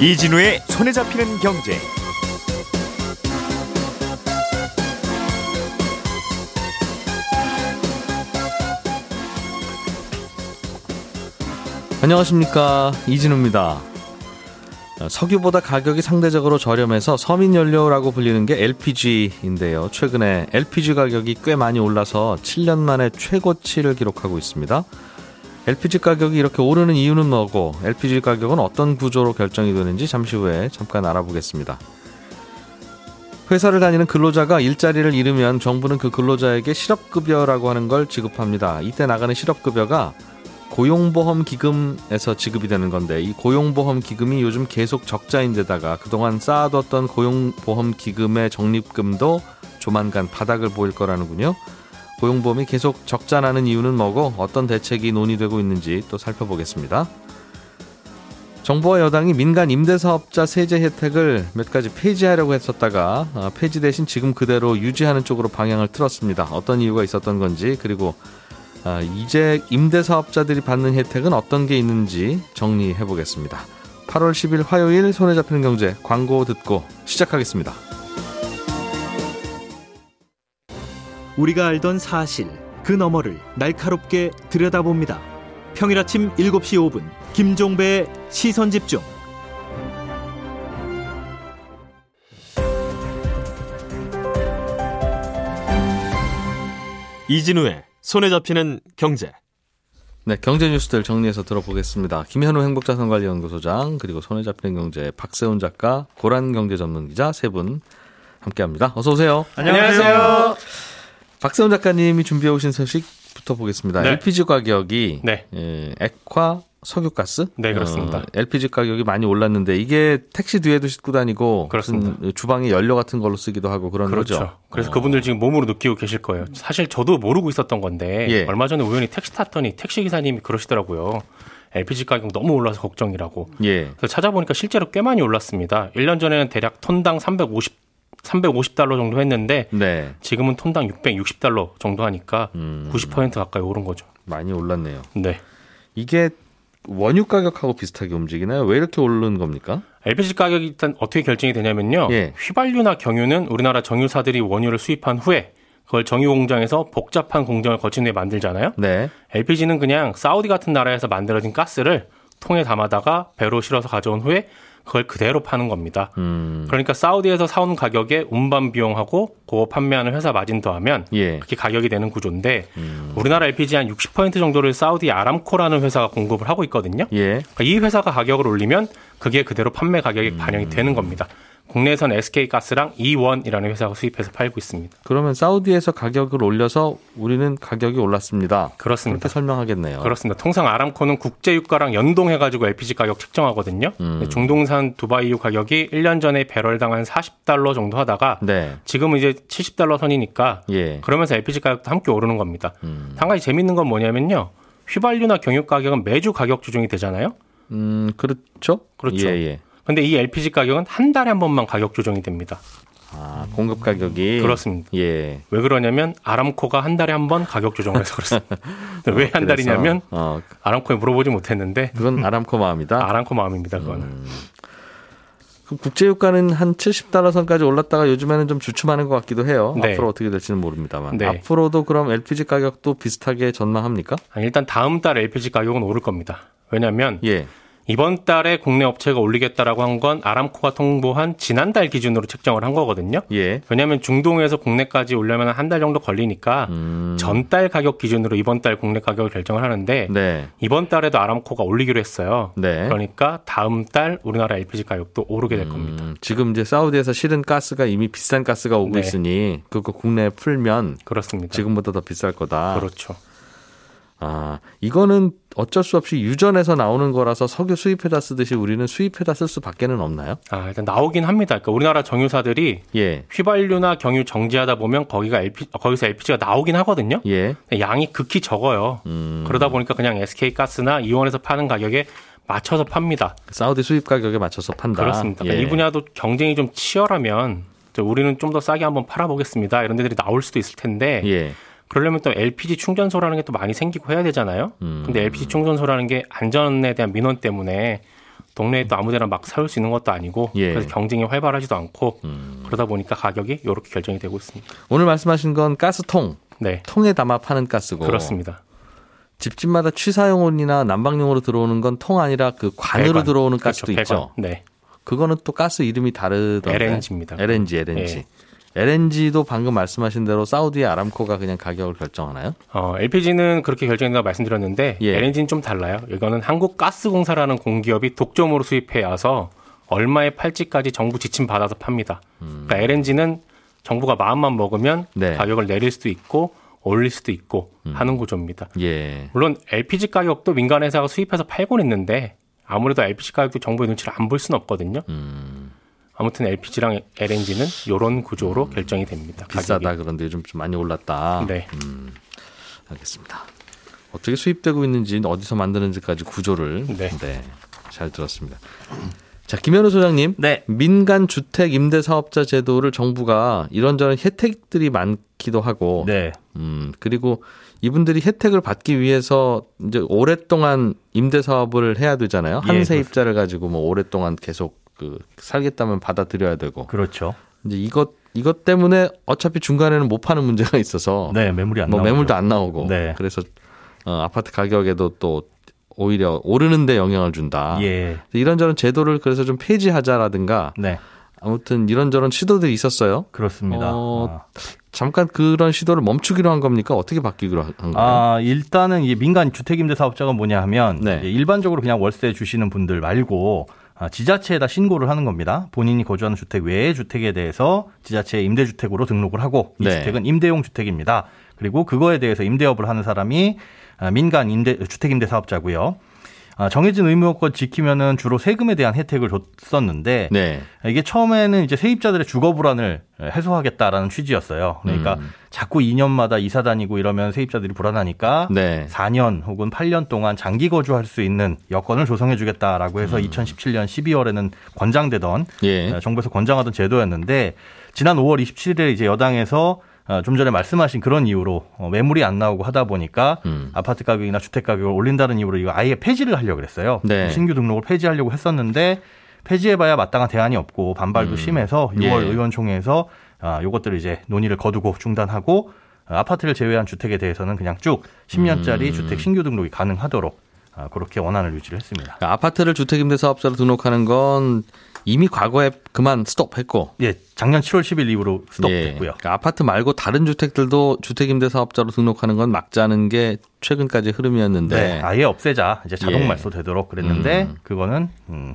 이진우의 손에 잡히는 경제. 안녕하십니까 이진우입니다. 석유보다 가격이 상대적으로 저렴해서 서민 연료라고 불리는 게 LPG인데요. 최근에 LPG 가격이 꽤 많이 올라서 7년 만에 최고치를 기록하고 있습니다. LPG 가격이 이렇게 오르는 이유는 뭐고 LPG 가격은 어떤 구조로 결정이 되는지 잠시 후에 잠깐 알아보겠습니다. 회사를 다니는 근로자가 일자리를 잃으면 정부는 그 근로자에게 실업급여라고 하는 걸 지급합니다. 이때 나가는 실업급여가 고용보험 기금에서 지급이 되는 건데 이 고용보험 기금이 요즘 계속 적자인데다가 그동안 쌓아뒀던 고용보험 기금의 적립금도 조만간 바닥을 보일 거라는군요. 고용보험이 계속 적자 나는 이유는 뭐고 어떤 대책이 논의되고 있는지 또 살펴보겠습니다. 정부와 여당이 민간 임대사업자 세제 혜택을 몇 가지 폐지하려고 했었다가 아, 폐지 대신 지금 그대로 유지하는 쪽으로 방향을 틀었습니다. 어떤 이유가 있었던 건지 그리고 아, 이제 임대사업자들이 받는 혜택은 어떤 게 있는지 정리해 보겠습니다. 8월 10일 화요일 손에 잡히는 경제 광고 듣고 시작하겠습니다. 우리가 알던 사실 그 너머를 날카롭게 들여다봅니다. 평일 아침 7시 5분 김종배의 시선 집중. 이진우의 손에 잡히는 경제. 네, 경제 뉴스들 정리해서 들어보겠습니다. 김현우 행복자산관리연구소장 그리고 손에 잡히는 경제 박세훈 작가 고란 경제 전문 기자 세 분 함께합니다. 어서 오세요. 안녕하세요. 박세훈 작가님이 준비해 오신 소식부터 보겠습니다. 네. LPG 가격이 네. 예, 액화 석유가스 네, 그렇습니다. 어, LPG 가격이 많이 올랐는데 이게 택시 뒤에도 싣고 다니고 그렇습니다. 무슨 주방에 연료 같은 걸로 쓰기도 하고 그런 그렇죠. 거죠. 그래서 어. 그분들 지금 몸으로 느끼고 계실 거예요. 사실 저도 모르고 있었던 건데 예. 얼마 전에 우연히 택시 탔더니 택시 기사님이 그러시더라고요. LPG 가격 너무 올라서 걱정이라고. 예. 그래서 찾아보니까 실제로 꽤 많이 올랐습니다. 1년 전에는 대략 톤당 350 350달러 정도 했는데 네. 지금은 톤당 660달러 정도 하니까 음. 90% 가까이 오른 거죠. 많이 올랐네요. 네. 이게 원유 가격하고 비슷하게 움직이나요? 왜 이렇게 오르는 겁니까? LPG 가격이 일단 어떻게 결정이 되냐면요. 예. 휘발유나 경유는 우리나라 정유사들이 원유를 수입한 후에 그걸 정유 공장에서 복잡한 공정을 거친 후에 만들잖아요. 네. LPG는 그냥 사우디 같은 나라에서 만들어진 가스를 통에 담아다가 배로 실어서 가져온 후에 그걸 그대로 파는 겁니다. 음. 그러니까 사우디에서 사온 가격에 운반 비용하고 그거 판매하는 회사 마진 더하면 예. 그게 가격이 되는 구조인데 음. 우리나라 LPG 한 60% 정도를 사우디 아람코라는 회사가 공급을 하고 있거든요. 예. 그러니까 이 회사가 가격을 올리면 그게 그대로 판매 가격에 음. 반영이 되는 겁니다. 국내에선 SK가스랑 이원이라는 회사가 수입해서 팔고 있습니다. 그러면 사우디에서 가격을 올려서 우리는 가격이 올랐습니다. 그렇습니다. 그렇게 설명하겠네요. 그렇습니다. 통상 아람코는 국제 유가랑 연동해 가지고 LPG 가격 측정하거든요. 음. 중동산 두바이유 가격이 1년 전에 배럴당 한 40달러 정도 하다가 네. 지금은 이제 70달러 선이니까 예. 그러면서 LPG 가격도 함께 오르는 겁니다. 음. 한 가지 재밌는 건 뭐냐면요. 휘발유나 경유 가격은 매주 가격 조정이 되잖아요. 음, 그렇죠? 그렇죠. 예, 예. 근데 이 LPG 가격은 한 달에 한 번만 가격 조정이 됩니다. 아, 공급 가격이 그렇습니다. 예. 왜 그러냐면 아람코가 한 달에 한 번 가격 조정을 해서 그렇습니다. 왜 한 달이냐면 어, 아람코에 물어보지 못했는데 그건 아람코 마음이다. 아람코 마음입니다. 그거는. 그럼 국제유가는 한 70달러 선까지 올랐다가 요즘에는 좀 주춤하는 것 같기도 해요. 네. 앞으로 어떻게 될지는 모릅니다만. 네. 앞으로도 그럼 LPG 가격도 비슷하게 전망합니까? 일단 다음 달 LPG 가격은 오를 겁니다. 왜냐하면 예. 이번 달에 국내 업체가 올리겠다라고 한 건 아람코가 통보한 지난달 기준으로 책정을 한 거거든요. 예. 왜냐하면 중동에서 국내까지 오려면 한 달 정도 걸리니까 음. 전달 가격 기준으로 이번 달 국내 가격을 결정을 하는데 네. 이번 달에도 아람코가 올리기로 했어요. 네. 그러니까 다음 달 우리나라 LPG 가격도 오르게 될 겁니다. 음, 지금 이제 사우디에서 실은 가스가 이미 비싼 가스가 오고 네. 있으니 그거 국내에 풀면 그렇습니다. 지금보다 더 비쌀 거다. 그렇죠. 아, 이거는 어쩔 수 없이 유전에서 나오는 거라서 석유 수입해다 쓰듯이 우리는 수입해다 쓸 수밖에는 없나요? 아, 일단 나오긴 합니다. 그러니까 우리나라 정유사들이 예. 휘발유나 경유 정지하다 보면 거기가 LP, 거기서 LPG가 나오긴 하거든요. 예. 양이 극히 적어요. 음. 그러다 보니까 그냥 SK 가스나 이원에서 파는 가격에 맞춰서 팝니다. 사우디 수입 가격에 맞춰서 판다. 그렇습니다. 예. 그러니까 이 분야도 경쟁이 좀 치열하면 저 우리는 좀 더 싸게 한번 팔아보겠습니다. 이런 데들이 나올 수도 있을 텐데 예. 그러려면 또 LPG 충전소라는 게 또 많이 생기고 해야 되잖아요. 음. 근데 LPG 충전소라는 게 안전에 대한 민원 때문에 동네에 또 아무데나 막 세울 수 있는 것도 아니고 예. 그래서 경쟁이 활발하지도 않고 음. 그러다 보니까 가격이 이렇게 결정이 되고 있습니다. 오늘 말씀하신 건 가스통, 네, 통에 담아 파는 가스고. 그렇습니다. 집집마다 취사용이나 난방용으로 들어오는 건 통 아니라 그 관으로 배관. 들어오는 그렇죠, 가스도 있죠. 배관. 네, 그거는 또 가스 이름이 다르던데. LNG입니다. LNG, LNG. 예. LNG도 방금 말씀하신 대로 사우디의 아람코가 그냥 가격을 결정하나요? 어, LPG는 그렇게 결정된다고 말씀드렸는데 예. LNG는 좀 달라요. 이거는 한국가스공사라는 공기업이 독점으로 수입해 와서 얼마에 팔지까지 정부 지침 받아서 팝니다. 그러니까 LNG는 정부가 마음만 먹으면 음. 네. 가격을 내릴 수도 있고 올릴 수도 있고 음. 하는 구조입니다. 예. 물론 LPG 가격도 민간 회사가 수입해서 팔곤 있는데 아무래도 LPG 가격도 정부의 눈치를 안 볼 수는 없거든요. 음. 아무튼 LPG랑 LNG는 이런 구조로 결정이 됩니다. 비싸다 가격이. 그런데 요즘 좀 많이 올랐다. 네. 알겠습니다. 어떻게 수입되고 있는지 어디서 만드는지까지 구조를 네. 잘 들었습니다. 자 김현우 소장님, 네. 민간 주택 임대 사업자 제도를 정부가 이런저런 혜택들이 많기도 하고, 네. 음 그리고 이분들이 혜택을 받기 위해서 이제 오랫동안 임대 사업을 해야 되잖아요. 한 예, 세입자를 가지고 뭐 오랫동안 계속 그 살겠다면 받아들여야 되고, 그렇죠. 이제 이것 이것 때문에 어차피 중간에는 못 파는 문제가 있어서 네, 매물이 안 뭐 나오죠. 매물도 안 나오고 네. 그래서 어, 아파트 가격에도 또 오히려 오르는데 영향을 준다. 예. 이런저런 제도를 그래서 좀 폐지하자라든가 네. 아무튼 이런저런 시도들이 있었어요. 그렇습니다. 어, 아. 잠깐 그런 시도를 멈추기로 한 겁니까? 어떻게 바뀌기로 한 거예요? 아, 일단은 이 민간 주택임대 사업자가 뭐냐 하면 네. 일반적으로 그냥 월세 주시는 분들 말고 아, 지자체에다 신고를 하는 겁니다. 본인이 거주하는 주택 외의 주택에 대해서 지자체 임대주택으로 등록을 하고 이 네. 주택은 임대용 주택입니다. 그리고 그거에 대해서 임대업을 하는 사람이 아, 민간 임대 주택 임대 사업자고요. 아, 정해진 의무요건 지키면은 주로 세금에 대한 혜택을 줬었는데 네. 이게 처음에는 이제 세입자들의 주거 불안을 해소하겠다라는 취지였어요. 그러니까 음. 자꾸 2년마다 이사 다니고 이러면 세입자들이 불안하니까 네. 4년 혹은 8년 동안 장기 거주할 수 있는 여건을 조성해 주겠다라고 음. 해서 2017년 12월에는 권장되던 예. 어, 정부에서 권장하던 제도였는데 지난 5월 27일에 이제 여당에서 어, 좀 전에 말씀하신 그런 이유로 어, 매물이 안 나오고 하다 보니까 음. 아파트 가격이나 주택 가격을 올린다는 이유로 이거 아예 폐지를 하려고 그랬어요. 네. 신규 등록을 폐지하려고 했었는데 폐지해봐야 마땅한 대안이 없고 반발도 음. 심해서 6월 예. 의원총회에서 아, 요것들을 이제 논의를 거두고 중단하고 어, 아파트를 제외한 주택에 대해서는 그냥 쭉 10년짜리 음. 주택 신규 등록이 가능하도록 아, 그렇게 원안을 유지를 했습니다. 그러니까 아파트를 주택임대사업자로 등록하는 건 이미 과거에 그만 스톱했고 예, 작년 7월 10일 이후로 예. 스톱됐고요. 그러니까 아파트 말고 다른 주택들도 주택임대사업자로 등록하는 건 막자는 게 최근까지 흐름이었는데 네, 아예 없애자 이제 자동 예. 말소 되도록 그랬는데 음. 그거는 음,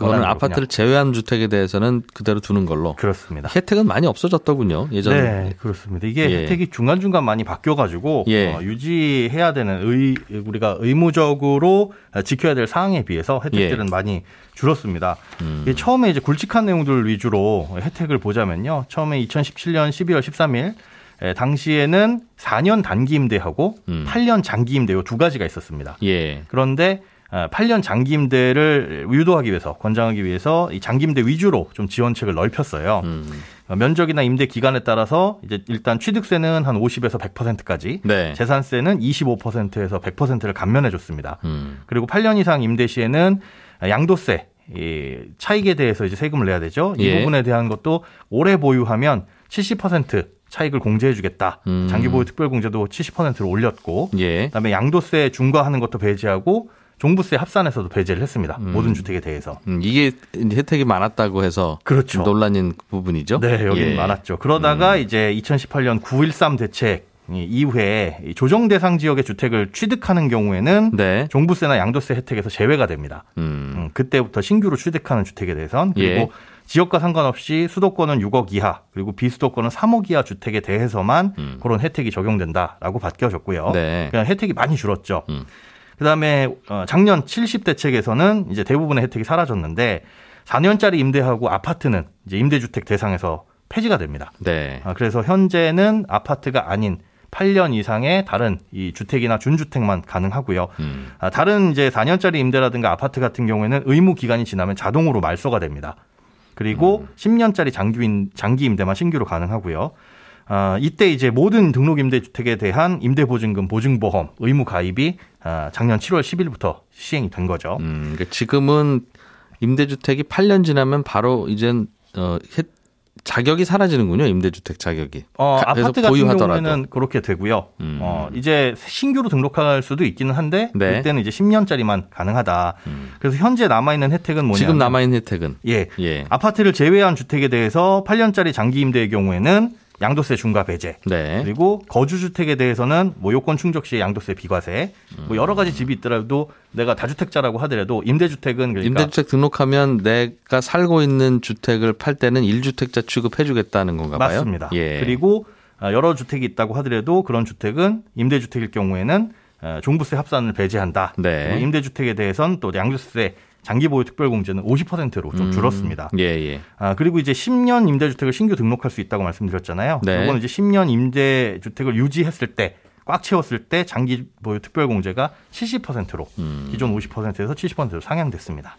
그거는 아파트를 제외한 주택에 대해서는 그대로 두는 걸로 그렇습니다. 혜택은 많이 없어졌더군요. 예전에. 네, 그렇습니다. 이게 예. 혜택이 중간중간 많이 바뀌어 가지고 예. 어, 유지해야 되는 의 우리가 의무적으로 지켜야 될 사항에 비해서 혜택들은 예. 많이 줄었습니다. 음. 처음에 이제 굵직한 내용들 위주로 혜택을 보자면요. 처음에 2017년 12월 13일 에, 당시에는 4년 단기 임대하고 음. 8년 장기 임대 요두 가지가 있었습니다. 예. 그런데 8년 장기 임대를 유도하기 위해서 권장하기 위해서 이 장기 임대 위주로 좀 지원책을 넓혔어요. 음. 어, 면적이나 임대 기간에 따라서 이제 일단 취득세는 한 50에서 100%까지, 네. 재산세는 25%에서 100%를 감면해 줬습니다. 음. 그리고 8년 이상 임대 시에는 양도세 이 차익에 대해서 이제 세금을 내야 되죠. 이 예. 부분에 대한 것도 오래 보유하면 70% 차익을 공제해 주겠다. 음. 장기 보유 특별 공제도 70%로 올렸고 예. 그다음에 양도세 중과하는 것도 배제하고 종부세 합산에서도 배제를 했습니다. 모든 주택에 대해서. 음, 이게 혜택이 많았다고 해서 그렇죠. 논란인 부분이죠. 네, 여기 예. 많았죠. 그러다가 이제 2018년 9.13 대책 이후에 이 조정 대상 지역의 주택을 취득하는 경우에는 네. 종부세나 양도세 혜택에서 제외가 됩니다. 음. 음, 그때부터 신규로 취득하는 주택에 대해선 그리고 예. 지역과 상관없이 수도권은 6억 이하 그리고 비수도권은 3억 이하 주택에 대해서만 음. 그런 혜택이 적용된다라고 바뀌어졌고요. 네. 그냥 혜택이 많이 줄었죠. 음. 그다음에 어, 작년 70 대책에서는 이제 대부분의 혜택이 사라졌는데 4년짜리 임대하고 아파트는 이제 임대주택 대상에서 폐지가 됩니다. 네. 아, 그래서 현재는 아파트가 아닌 8년 이상의 다른 이 주택이나 준주택만 가능하고요. 음. 아, 다른 이제 4년짜리 임대라든가 아파트 같은 경우에는 의무 기간이 지나면 자동으로 말소가 됩니다. 그리고 10년짜리 장기, 임- 장기 임대만 신규로 가능하고요. 아, 이때 이제 모든 등록 임대주택에 대한 임대보증금 보증보험 의무 가입이 아, 작년 7월 10일부터 시행이 된 거죠. 음, 그러니까 지금은 임대주택이 8년 지나면 바로 이젠 어 혜- 자격이 사라지는군요. 임대주택 자격이. 어, 아파트 같은 보유하더라도. 경우에는 그렇게 되고요. 음. 어, 이제 신규로 등록할 수도 있기는 한데 네. 음. 그때는 이제 10년짜리만 가능하다. 그래서 현재 남아 있는 혜택은 뭐냐? 지금 남아 있는 혜택은 예. 예. 아파트를 제외한 주택에 대해서 8년짜리 장기 임대의 경우에는 양도세 중과 배제. 네. 그리고 거주 주택에 대해서는 뭐 요건 충족 시에 양도세 비과세. 뭐 여러 가지 집이 있더라도 내가 다주택자라고 하더라도 임대주택은 그러니까 임대주택 등록하면 내가 살고 있는 주택을 팔 때는 1주택자 취급해 주겠다는 건가 봐요. 맞습니다. 예. 그리고 아, 여러 주택이 있다고 하더라도 그런 주택은 임대주택일 경우에는 어, 종부세 합산을 배제한다. 네. 임대주택에 대해서는 또 양도세 장기 보유 특별공제는 50%로 좀 음. 줄었습니다. 예, 예. 아, 그리고 이제 10년 임대주택을 신규 등록할 수 있다고 말씀드렸잖아요. 네. 이거는 이제 10년 임대주택을 유지했을 때, 꽉 채웠을 때 장기 보유 특별공제가 70%로 음. 기존 50%에서 70%로 상향됐습니다.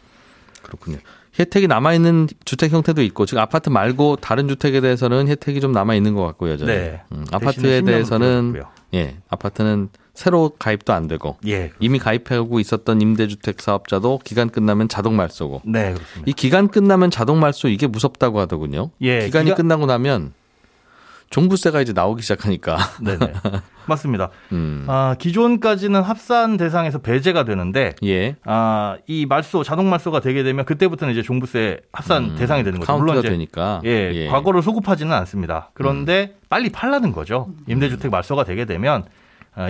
그렇군요. 혜택이 남아 있는 주택 형태도 있고 지금 아파트 말고 다른 주택에 대해서는 혜택이 좀 남아 있는 것 같고 여전히. 네. 음, 아파트에 10년으로 대해서는. 예, 아파트는 새로 가입도 안 되고 예. 이미 가입하고 있었던 임대주택 사업자도 기간 끝나면 자동 말소고. 네, 그렇습니다. 이 기간 끝나면 자동 말소 이게 무섭다고 하더군요. 예, 기간이 기간- 끝나고 나면 종부세가 이제 나오기 시작하니까. 네네. 맞습니다. 음. 아, 기존까지는 합산 대상에서 배제가 되는데, 예. 아, 이 말소, 자동 말소가 되게 되면 그때부터는 이제 종부세 합산 대상이 되는 거죠. 음, 카운트가 이제 되니까. 예, 과거를 소급하지는 않습니다. 그런데 음. 빨리 팔라는 거죠. 임대주택 말소가 되게 되면 아,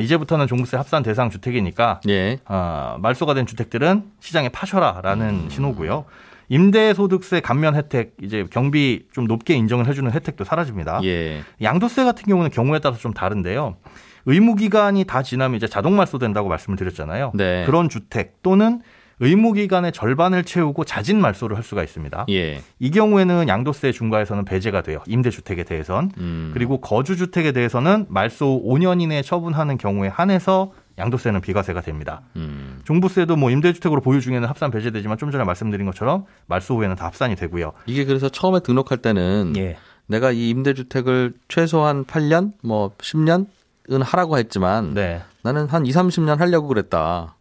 이제부터는 종부세 합산 대상 주택이니까 예. 아, 말소가 된 주택들은 시장에 파셔라라는 음. 신호고요. 임대소득세 감면 혜택 이제 경비 좀 높게 인정을 해주는 혜택도 사라집니다. 예. 양도세 같은 경우는 경우에 따라서 좀 다른데요. 의무 기간이 다 지나면 이제 자동 말소된다고 말씀을 드렸잖아요. 네. 그런 주택 또는 의무 기간의 절반을 채우고 자진 말소를 할 수가 있습니다. 예. 이 경우에는 양도세 중과에서는 배제가 돼요. 임대주택에 대해선. 음. 그리고 거주주택에 대해서는 말소 5년 이내에 처분하는 경우에 한해서 양도세는 비과세가 됩니다. 음. 종부세도 뭐 임대주택으로 보유 중에는 합산 배제되지만 좀 전에 말씀드린 것처럼 말소 후에는 다 합산이 되고요. 이게 그래서 처음에 등록할 때는 예. 내가 이 임대주택을 최소한 8년, 뭐 10년은 하라고 했지만 네. 나는 한 2, 30년 하려고 그랬다.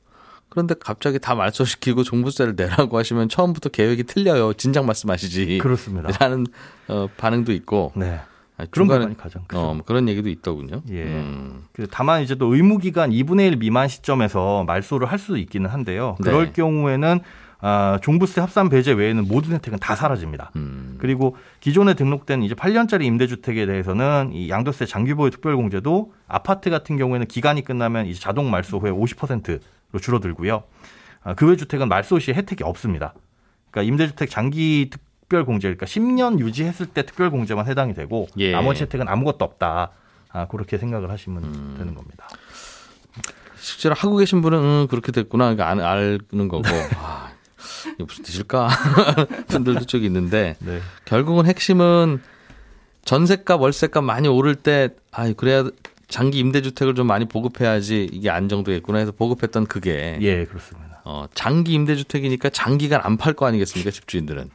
그런데 갑자기 다 말소시키고 종부세를 내라고 하시면 처음부터 계획이 틀려요. 진작 말씀하시지. 그렇습니다. 라는 어, 반응도 있고 네. 아, 그런 부분이 가장 크죠. 어, 뭐 그런 얘기도 있더군요. 예. 음. 그 다만 이제 또 의무 기간 2분의 1 미만 시점에서 말소를 할 수 있기는 한데요. 그럴 네. 경우에는 아, 종부세 합산 배제 외에는 모든 혜택은 다 사라집니다. 음. 그리고 기존에 등록된 이제 8년짜리 임대주택에 대해서는 이 양도세 장기보유 특별공제도 아파트 같은 경우에는 기간이 끝나면 이제 자동 말소 후에 50%로 줄어들고요. 아, 그외 주택은 말소 시 혜택이 없습니다. 그러니까 임대주택 장기 특별 공제, 그러니까 10년 유지했을 때 특별 공제만 해당이 되고 예. 나머지 혜택은 아무것도 없다. 아, 그렇게 생각을 하시면 음. 되는 겁니다. 실제로 하고 계신 분은 음, 그렇게 됐구나 그러니까 안, 아는 거고 아, 이게 무슨 뜻일까 분들도 쪽 있는데 네. 결국은 핵심은 전세값 월세값 많이 오를 때 아, 그래야 장기 임대주택을 좀 많이 보급해야지 이게 안정되겠구나 해서 보급했던 그게 예, 그렇습니다. 어, 장기 임대주택이니까 장기간 안 팔 거 아니겠습니까 집주인들은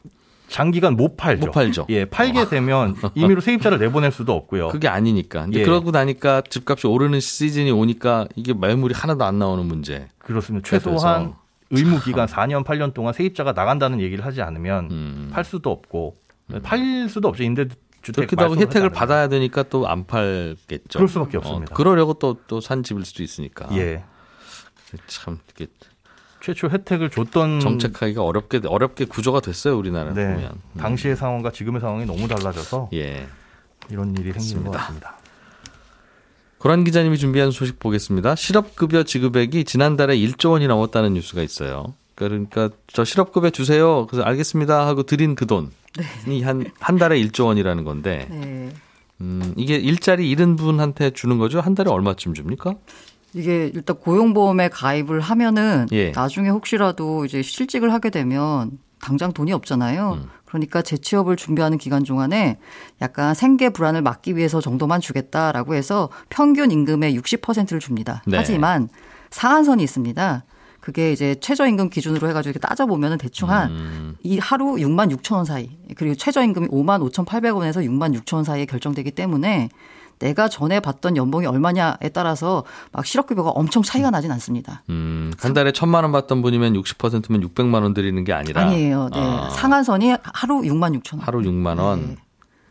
장기간 못 팔죠. 못 팔죠. 예, 팔게 되면 임의로 세입자를 내보낼 수도 없고요. 그게 아니니까 근데 예. 그러고 나니까 집값이 오르는 시즌이 오니까 이게 매물이 하나도 안 나오는 문제 그렇습니다. 최소한 의무 기간 4년, 8년 동안 세입자가 나간다는 얘기를 하지 않으면 음. 팔 수도 없고 팔 수도 없죠. 임대주택 그렇기도 하고 혜택을. 받아야 되니까 또 안 팔겠죠. 그럴 수밖에 없습니다. 어, 그러려고 또 또 산 집일 수도 있으니까. 예. 참 이게 최초 혜택을 줬던 정책하기가 어렵게 어렵게 구조가 됐어요 우리나라 네. 보면. 음. 당시의 상황과 지금의 상황이 너무 달라져서 예. 이런 일이 생기는 것. 같습니다. 고란 기자님이 준비한 소식 보겠습니다. 실업급여 지급액이 지난달에 1조 원이 넘었다는 뉴스가 있어요. 그러니까 저 실업급여 주세요. 그래서 알겠습니다 하고 드린 그 돈 이한한 달에 1조 원이라는 건데 네. 음, 이게 일자리 잃은 분한테 주는 거죠? 한 달에 얼마쯤 줍니까? 이게 일단 고용보험에 가입을 하면은 예. 나중에 혹시라도 이제 실직을 하게 되면 당장 돈이 없잖아요. 음. 그러니까 재취업을 준비하는 기간 동안에 약간 생계 불안을 막기 위해서 정도만 주겠다라고 해서 평균 임금의 60%를 줍니다. 네. 하지만 상한선이 있습니다. 그게 이제 최저임금 기준으로 해가지고 이렇게 따져보면은 대충 한 음. 이 하루 6만 6천 원 사이 그리고 최저임금이 5만 5천 8백 원에서 6만 6천 원 사이에 결정되기 때문에 내가 전에 받던 연봉이 얼마냐에 따라서 막 실업급여가 엄청 차이가 나진 않습니다. 음, 한 달에 천만 원 받던 분이면 60%면 600만 원 드리는 게 아니라 아니에요. 네. 아, 상한선이 하루 6만 6천 원. 하루 6만 원. 네.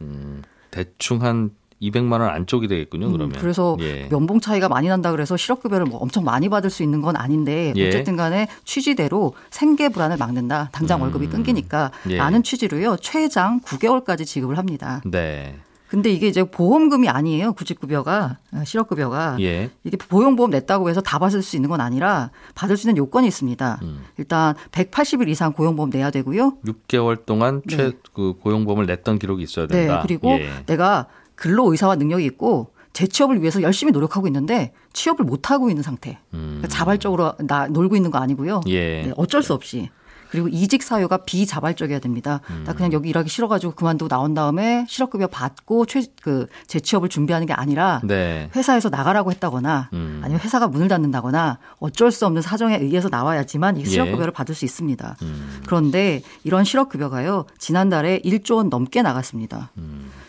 음, 대충 한 200만 원 안쪽이 되겠군요. 그러면. 음, 그래서 예. 연봉 차이가 많이 난다 그래서 실업급여를 뭐 엄청 많이 받을 수 있는 건 아닌데 예. 어쨌든 간에 취지대로 생계 불안을 막는다. 당장 월급이 끊기니까 음. 예. 라는 취지로요. 최장 9개월까지 지급을 합니다. 네. 근데 이게 이제 보험금이 아니에요. 구직급여가 어, 실업급여가 예. 이게 보형보험 냈다고 해서 다 받을 수 있는 건 아니라 받을 수 있는 요건이 있습니다. 음. 일단 180일 이상 고용보험 내야 되고요. 6개월 동안 네. 최그 고용보험을 냈던 기록이 있어야 네, 된다. 그리고 예. 내가 근로 의사와 능력이 있고 재취업을 위해서 열심히 노력하고 있는데 취업을 못 하고 있는 상태. 음. 그러니까 자발적으로 나 놀고 있는 거 아니고요. 예. 네, 어쩔 수 없이. 그리고 이직 사유가 비자발적이어야 됩니다. 나 음. 그냥 여기 일하기 싫어가지고 그만두고 나온 다음에 실업급여 받고 최, 그 재취업을 준비하는 게 아니라 네. 회사에서 나가라고 했다거나 음. 아니면 회사가 문을 닫는다거나 어쩔 수 없는 사정에 의해서 나와야지만 이 예. 실업급여를 받을 수 있습니다. 음. 그런데 이런 실업급여가요 지난달에 1조 원 넘게 나갔습니다.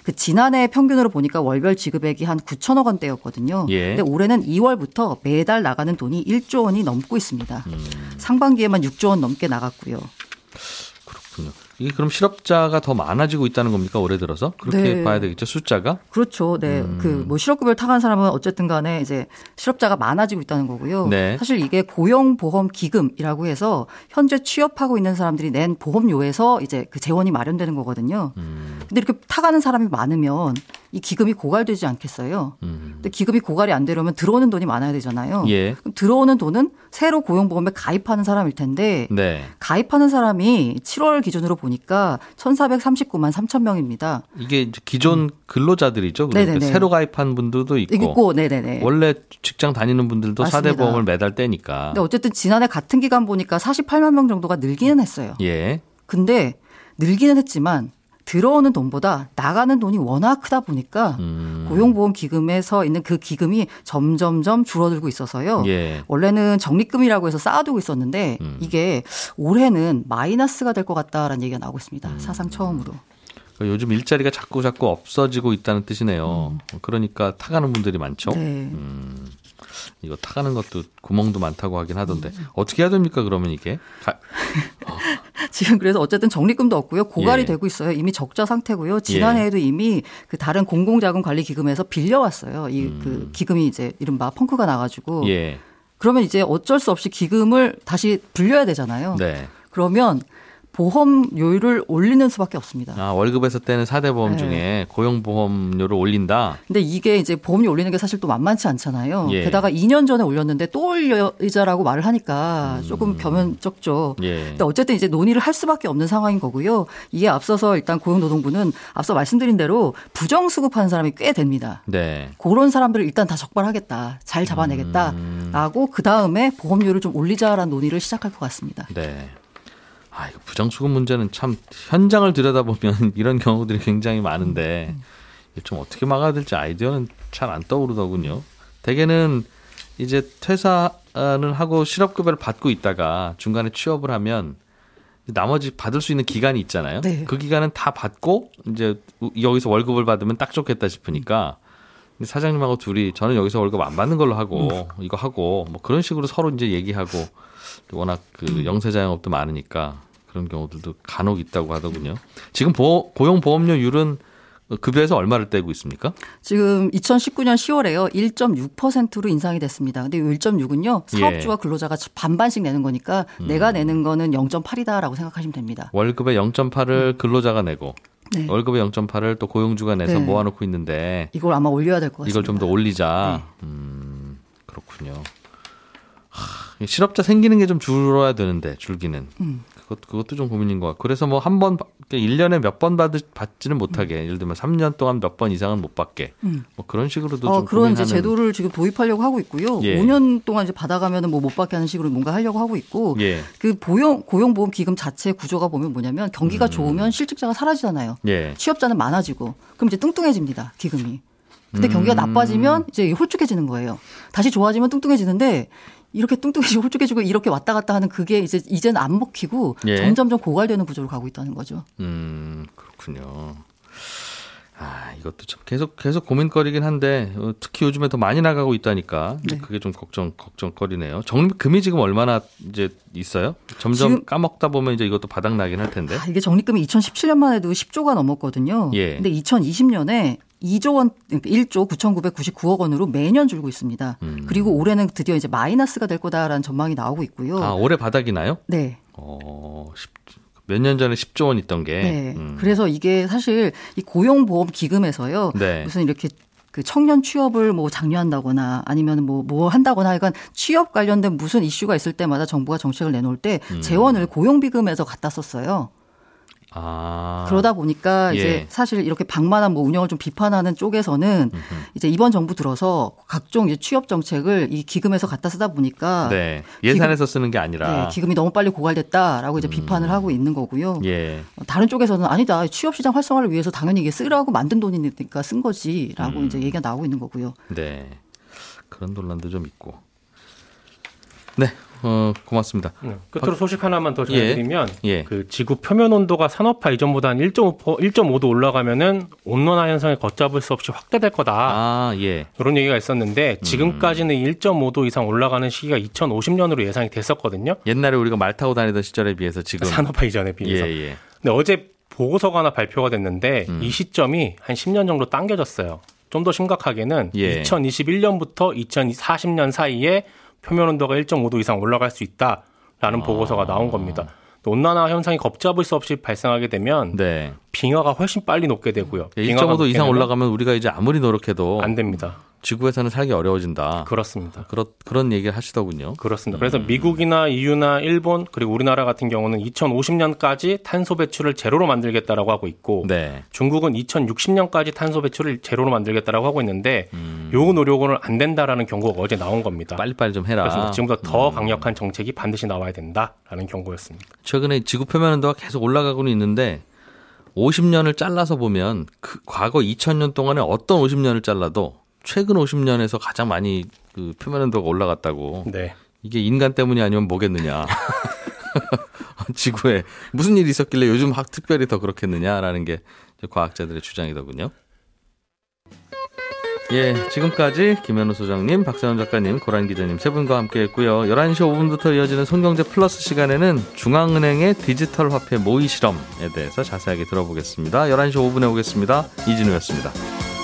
음. 그 지난해 평균으로 보니까 월별 지급액이 한 9천억 원대였거든요. 예. 근데 올해는 2월부터 매달 나가는 돈이 1조 원이 넘고 있습니다. 음. 상반기에만 6조 원 넘게 나갔고요. 그렇군요. 이게 그럼 실업자가 더 많아지고 있다는 겁니까? 올해 들어서? 그렇게 네. 봐야 되겠죠. 숫자가? 그렇죠. 네. 음. 그뭐 실업급여를 타간 사람은 어쨌든 간에 이제 실업자가 많아지고 있다는 거고요. 네. 사실 이게 고용보험기금이라고 해서 현재 취업하고 있는 사람들이 낸 보험료에서 이제 그 재원이 마련되는 거거든요. 음. 근데 이렇게 타가는 사람이 많으면 이 기금이 고갈되지 않겠어요? 음. 근데 기금이 고갈이 안 되려면 들어오는 돈이 많아야 되잖아요. 예. 그럼 들어오는 돈은 새로 고용보험에 가입하는 사람일 텐데 네. 가입하는 사람이 7월 기준으로 보니까 1,439만 3천 명입니다. 이게 기존 근로자들이죠. 그러니까 네네네. 새로 가입한 분들도 있고, 있고, 네네네. 원래 직장 다니는 분들도 맞습니다. 사대 보험을 매달 떼니까. 근데 어쨌든 지난해 같은 기간 보니까 48만 명 정도가 늘기는 했어요. 예. 근데 늘기는 했지만 들어오는 돈보다 나가는 돈이 워낙 크다 보니까 음. 고용보험 기금에서 있는 그 기금이 점점점 줄어들고 있어서요. 예. 원래는 적립금이라고 해서 쌓아두고 있었는데 음. 이게 올해는 마이너스가 될 것 같다라는 얘기가 나오고 있습니다. 음. 사상 처음으로. 그러니까 요즘 일자리가 자꾸 자꾸 없어지고 있다는 뜻이네요. 그러니까 타가는 분들이 많죠. 네. 음. 이거 타가는 것도 구멍도 많다고 하긴 하던데 어떻게 해야 됩니까? 그러면 이게 가- 지금 그래서 어쨌든 적립금도 없고요. 고갈이 예. 되고 있어요. 이미 적자 상태고요. 지난해에도 이미 그 다른 공공자금관리기금에서 빌려왔어요. 이그 기금이 이제 이른바 펑크가 나가지고 음. 예. 그러면 이제 어쩔 수 없이 기금을 다시 불려야 되잖아요. 네. 그러면 보험료율을 올리는 수밖에 없습니다. 아 월급에서 떼는 사대 보험 네. 중에 고용 보험료를 올린다. 근데 이게 이제 보험료 올리는 게 사실 또 만만치 않잖아요. 예. 게다가 2년 전에 올렸는데 또 올려이자라고 말을 하니까 조금 겸연쩍죠. 음. 예. 근데 어쨌든 이제 논의를 할 수밖에 없는 상황인 거고요. 이에 앞서서 일단 고용노동부는 앞서 말씀드린 대로 부정수급하는 사람이 꽤 됩니다. 네. 그런 사람들을 일단 다 적발하겠다. 잘 잡아내겠다 라고 그 다음에 보험료를 좀 올리자라는 논의를 시작할 것 같습니다. 네. 아, 이거 부정수급 문제는 참 현장을 들여다보면 이런 경우들이 굉장히 많은데 좀 어떻게 막아야 될지 아이디어는 잘 안 떠오르더군요. 대개는 이제 퇴사를 하고 실업급여를 받고 있다가 중간에 취업을 하면 나머지 받을 수 있는 기간이 있잖아요. 네. 그 기간은 다 받고 이제 여기서 월급을 받으면 딱 좋겠다 싶으니까 사장님하고 둘이 저는 여기서 월급 안 받는 걸로 하고 이거 하고 뭐 그런 식으로 서로 이제 얘기하고 워낙 그 영세 자 영업도 많으니까 그런 경우들도 간혹 있다고 하더군요. 지금 보, 고용 보험료율은 급여에서 얼마를 떼고 있습니까? 지금 2019년 10월에요. 1.6%로 인상이 됐습니다. 근데 이 1.6은요. 사업주와 예. 근로자가 반반씩 내는 거니까 음. 내가 내는 거는 0.8이다라고 생각하시면 됩니다. 월급의 0.8을 근로자가 내고 네. 월급의 0.8을 또 고용주가 내서 네. 모아놓고 있는데 이걸 아마 올려야 될 것 같습니다. 이걸 좀 더 올리자. 음, 그렇군요. 하, 실업자 생기는 게 좀 줄어야 되는데 줄기는. 음. 그것 그것도 좀 고민인 것 같고. 그래서 뭐 한번 1년에 몇번받 받지는 못하게. 예를 들면 3년 동안 몇 번 이상은 못 받게. 음. 뭐 그런 식으로도 어, 좀 그런 이제 고민하는 제도를 지금 도입하려고 하고 있고요. 예. 5년 동안 이제 받아가면은 뭐 못 받게 하는 식으로 뭔가 하려고 하고 있고 예. 그 보용 고용보험 기금 자체 구조가 보면 뭐냐면 경기가 음. 좋으면 실직자가 사라지잖아요. 예. 취업자는 많아지고 그럼 이제 뚱뚱해집니다 기금이. 근데 음. 경기가 나빠지면 이제 홀쭉해지는 거예요. 다시 좋아지면 뚱뚱해지는데 이렇게 뚱뚱해지고 홀쭉해지고 이렇게 왔다 갔다 하는 그게 이제 이제는 안 먹히고 예. 점점점 고갈되는 구조로 가고 있다는 거죠. 음, 그렇군요. 아, 이것도 참 계속 계속 고민거리긴 한데 어, 특히 요즘에 더 많이 나가고 있다니까 네. 그게 좀 걱정 걱정거리네요. 적립금이 지금 얼마나 이제 있어요? 점점 지금- 까먹다 보면 이제 이것도 바닥 나긴 할 텐데. 아, 이게 적립금이 2017년만 해도 10조가 넘었거든요. 예. 근데 2020년에 2조 원, 그러니까 1조 9,999억 원으로 매년 줄고 있습니다. 음. 그리고 올해는 드디어 이제 마이너스가 될 거다라는 전망이 나오고 있고요. 아, 올해 바닥이 나요? 네. 어, 몇년 전에 10조 원 있던 게. 네. 음. 그래서 이게 사실 이 고용보험 기금에서요. 네. 무슨 이렇게 그 청년 취업을 뭐 장려한다거나 아니면 뭐, 뭐 한다거나 하여간 취업 관련된 무슨 이슈가 있을 때마다 정부가 정책을 내놓을 때 음. 재원을 고용비금에서 갖다 썼어요. 아. 그러다 보니까 예. 이제 사실 이렇게 방만한 뭐 운영을 좀 비판하는 쪽에서는 이제 이번 정부 들어서 각종 취업 정책을 이 기금에서 갖다 쓰다 보니까 네. 예산에서 쓰는 게 아니라. 네, 기금이 너무 빨리 고갈됐다라고 이제 비판을 하고 있는 거고요. 예. 어, 다른 쪽에서는 아니다. 취업 시장 활성화를 위해서 당연히 이게 쓰라고 만든 돈이니까 쓴 거지라고 음. 이제 얘기가 나오고 있는 거고요. 네. 그런 논란도 좀 있고. 네. 어, 고맙습니다. 네. 끝으로 소식 하나만 더 전해드리면 예. 그 지구 표면 온도가 산업화 이전보다 한 1.5, 1.5도 올라가면은 온난화 현상이 걷잡을 수 없이 확대될 거다. 아, 예. 이런 얘기가 있었는데 지금까지는 1.5도 이상 올라가는 시기가 2050년으로 예상이 됐었거든요. 옛날에 우리가 말 타고 다니던 시절에 비해서 지금 산업화 이전에 예, 비해서. 예. 근데 어제 보고서가 하나 발표가 됐는데 음. 이 시점이 한 10년 정도 당겨졌어요. 좀 더 심각하게는 예. 2021년부터 2040년 사이에 표면 온도가 1.5도 이상 올라갈 수 있다라는 아. 보고서가 나온 겁니다. 또 온난화 현상이 걷잡을 수 없이 발생하게 되면 네. 빙하가 훨씬 빨리 녹게 되고요. 빙하가 1.5도 이상 올라가면 우리가 이제 아무리 노력해도 안 됩니다. 지구에서는 살기 어려워진다. 그렇습니다. 그런 그런 얘기를 하시더군요. 그렇습니다. 그래서 음. 미국이나 EU나 일본 그리고 우리나라 같은 경우는 2050년까지 탄소 배출을 제로로 만들겠다라고 하고 있고 네. 중국은 2060년까지 탄소 배출을 제로로 만들겠다라고 하고 있는데 음. 요 노력은 안 된다라는 경고가 어제 나온 겁니다. 빨리빨리 좀 해라. 그렇습니다. 지금보다 더 강력한 정책이 반드시 나와야 된다라는 경고였습니다. 최근에 지구 표면 온도가 계속 올라가고는 있는데 50년을 잘라서 보면 그 과거 2000년 동안에 어떤 50년을 잘라도 최근 50년에서 가장 많이 그 표면 온도가 올라갔다고. 네. 이게 인간 때문이 아니면 뭐겠느냐. 지구에 무슨 일이 있었길래 요즘 학 특별히 더 그렇겠느냐라는 게 과학자들의 주장이더군요. 예, 지금까지 김현우 소장님, 박세원 작가님, 고란 기자님 세 분과 함께 했고요. 11시 5분부터 이어지는 손경제 플러스 시간에는 중앙은행의 디지털 화폐 모의 실험에 대해서 자세하게 들어보겠습니다. 11시 5분에 오겠습니다. 이진우였습니다.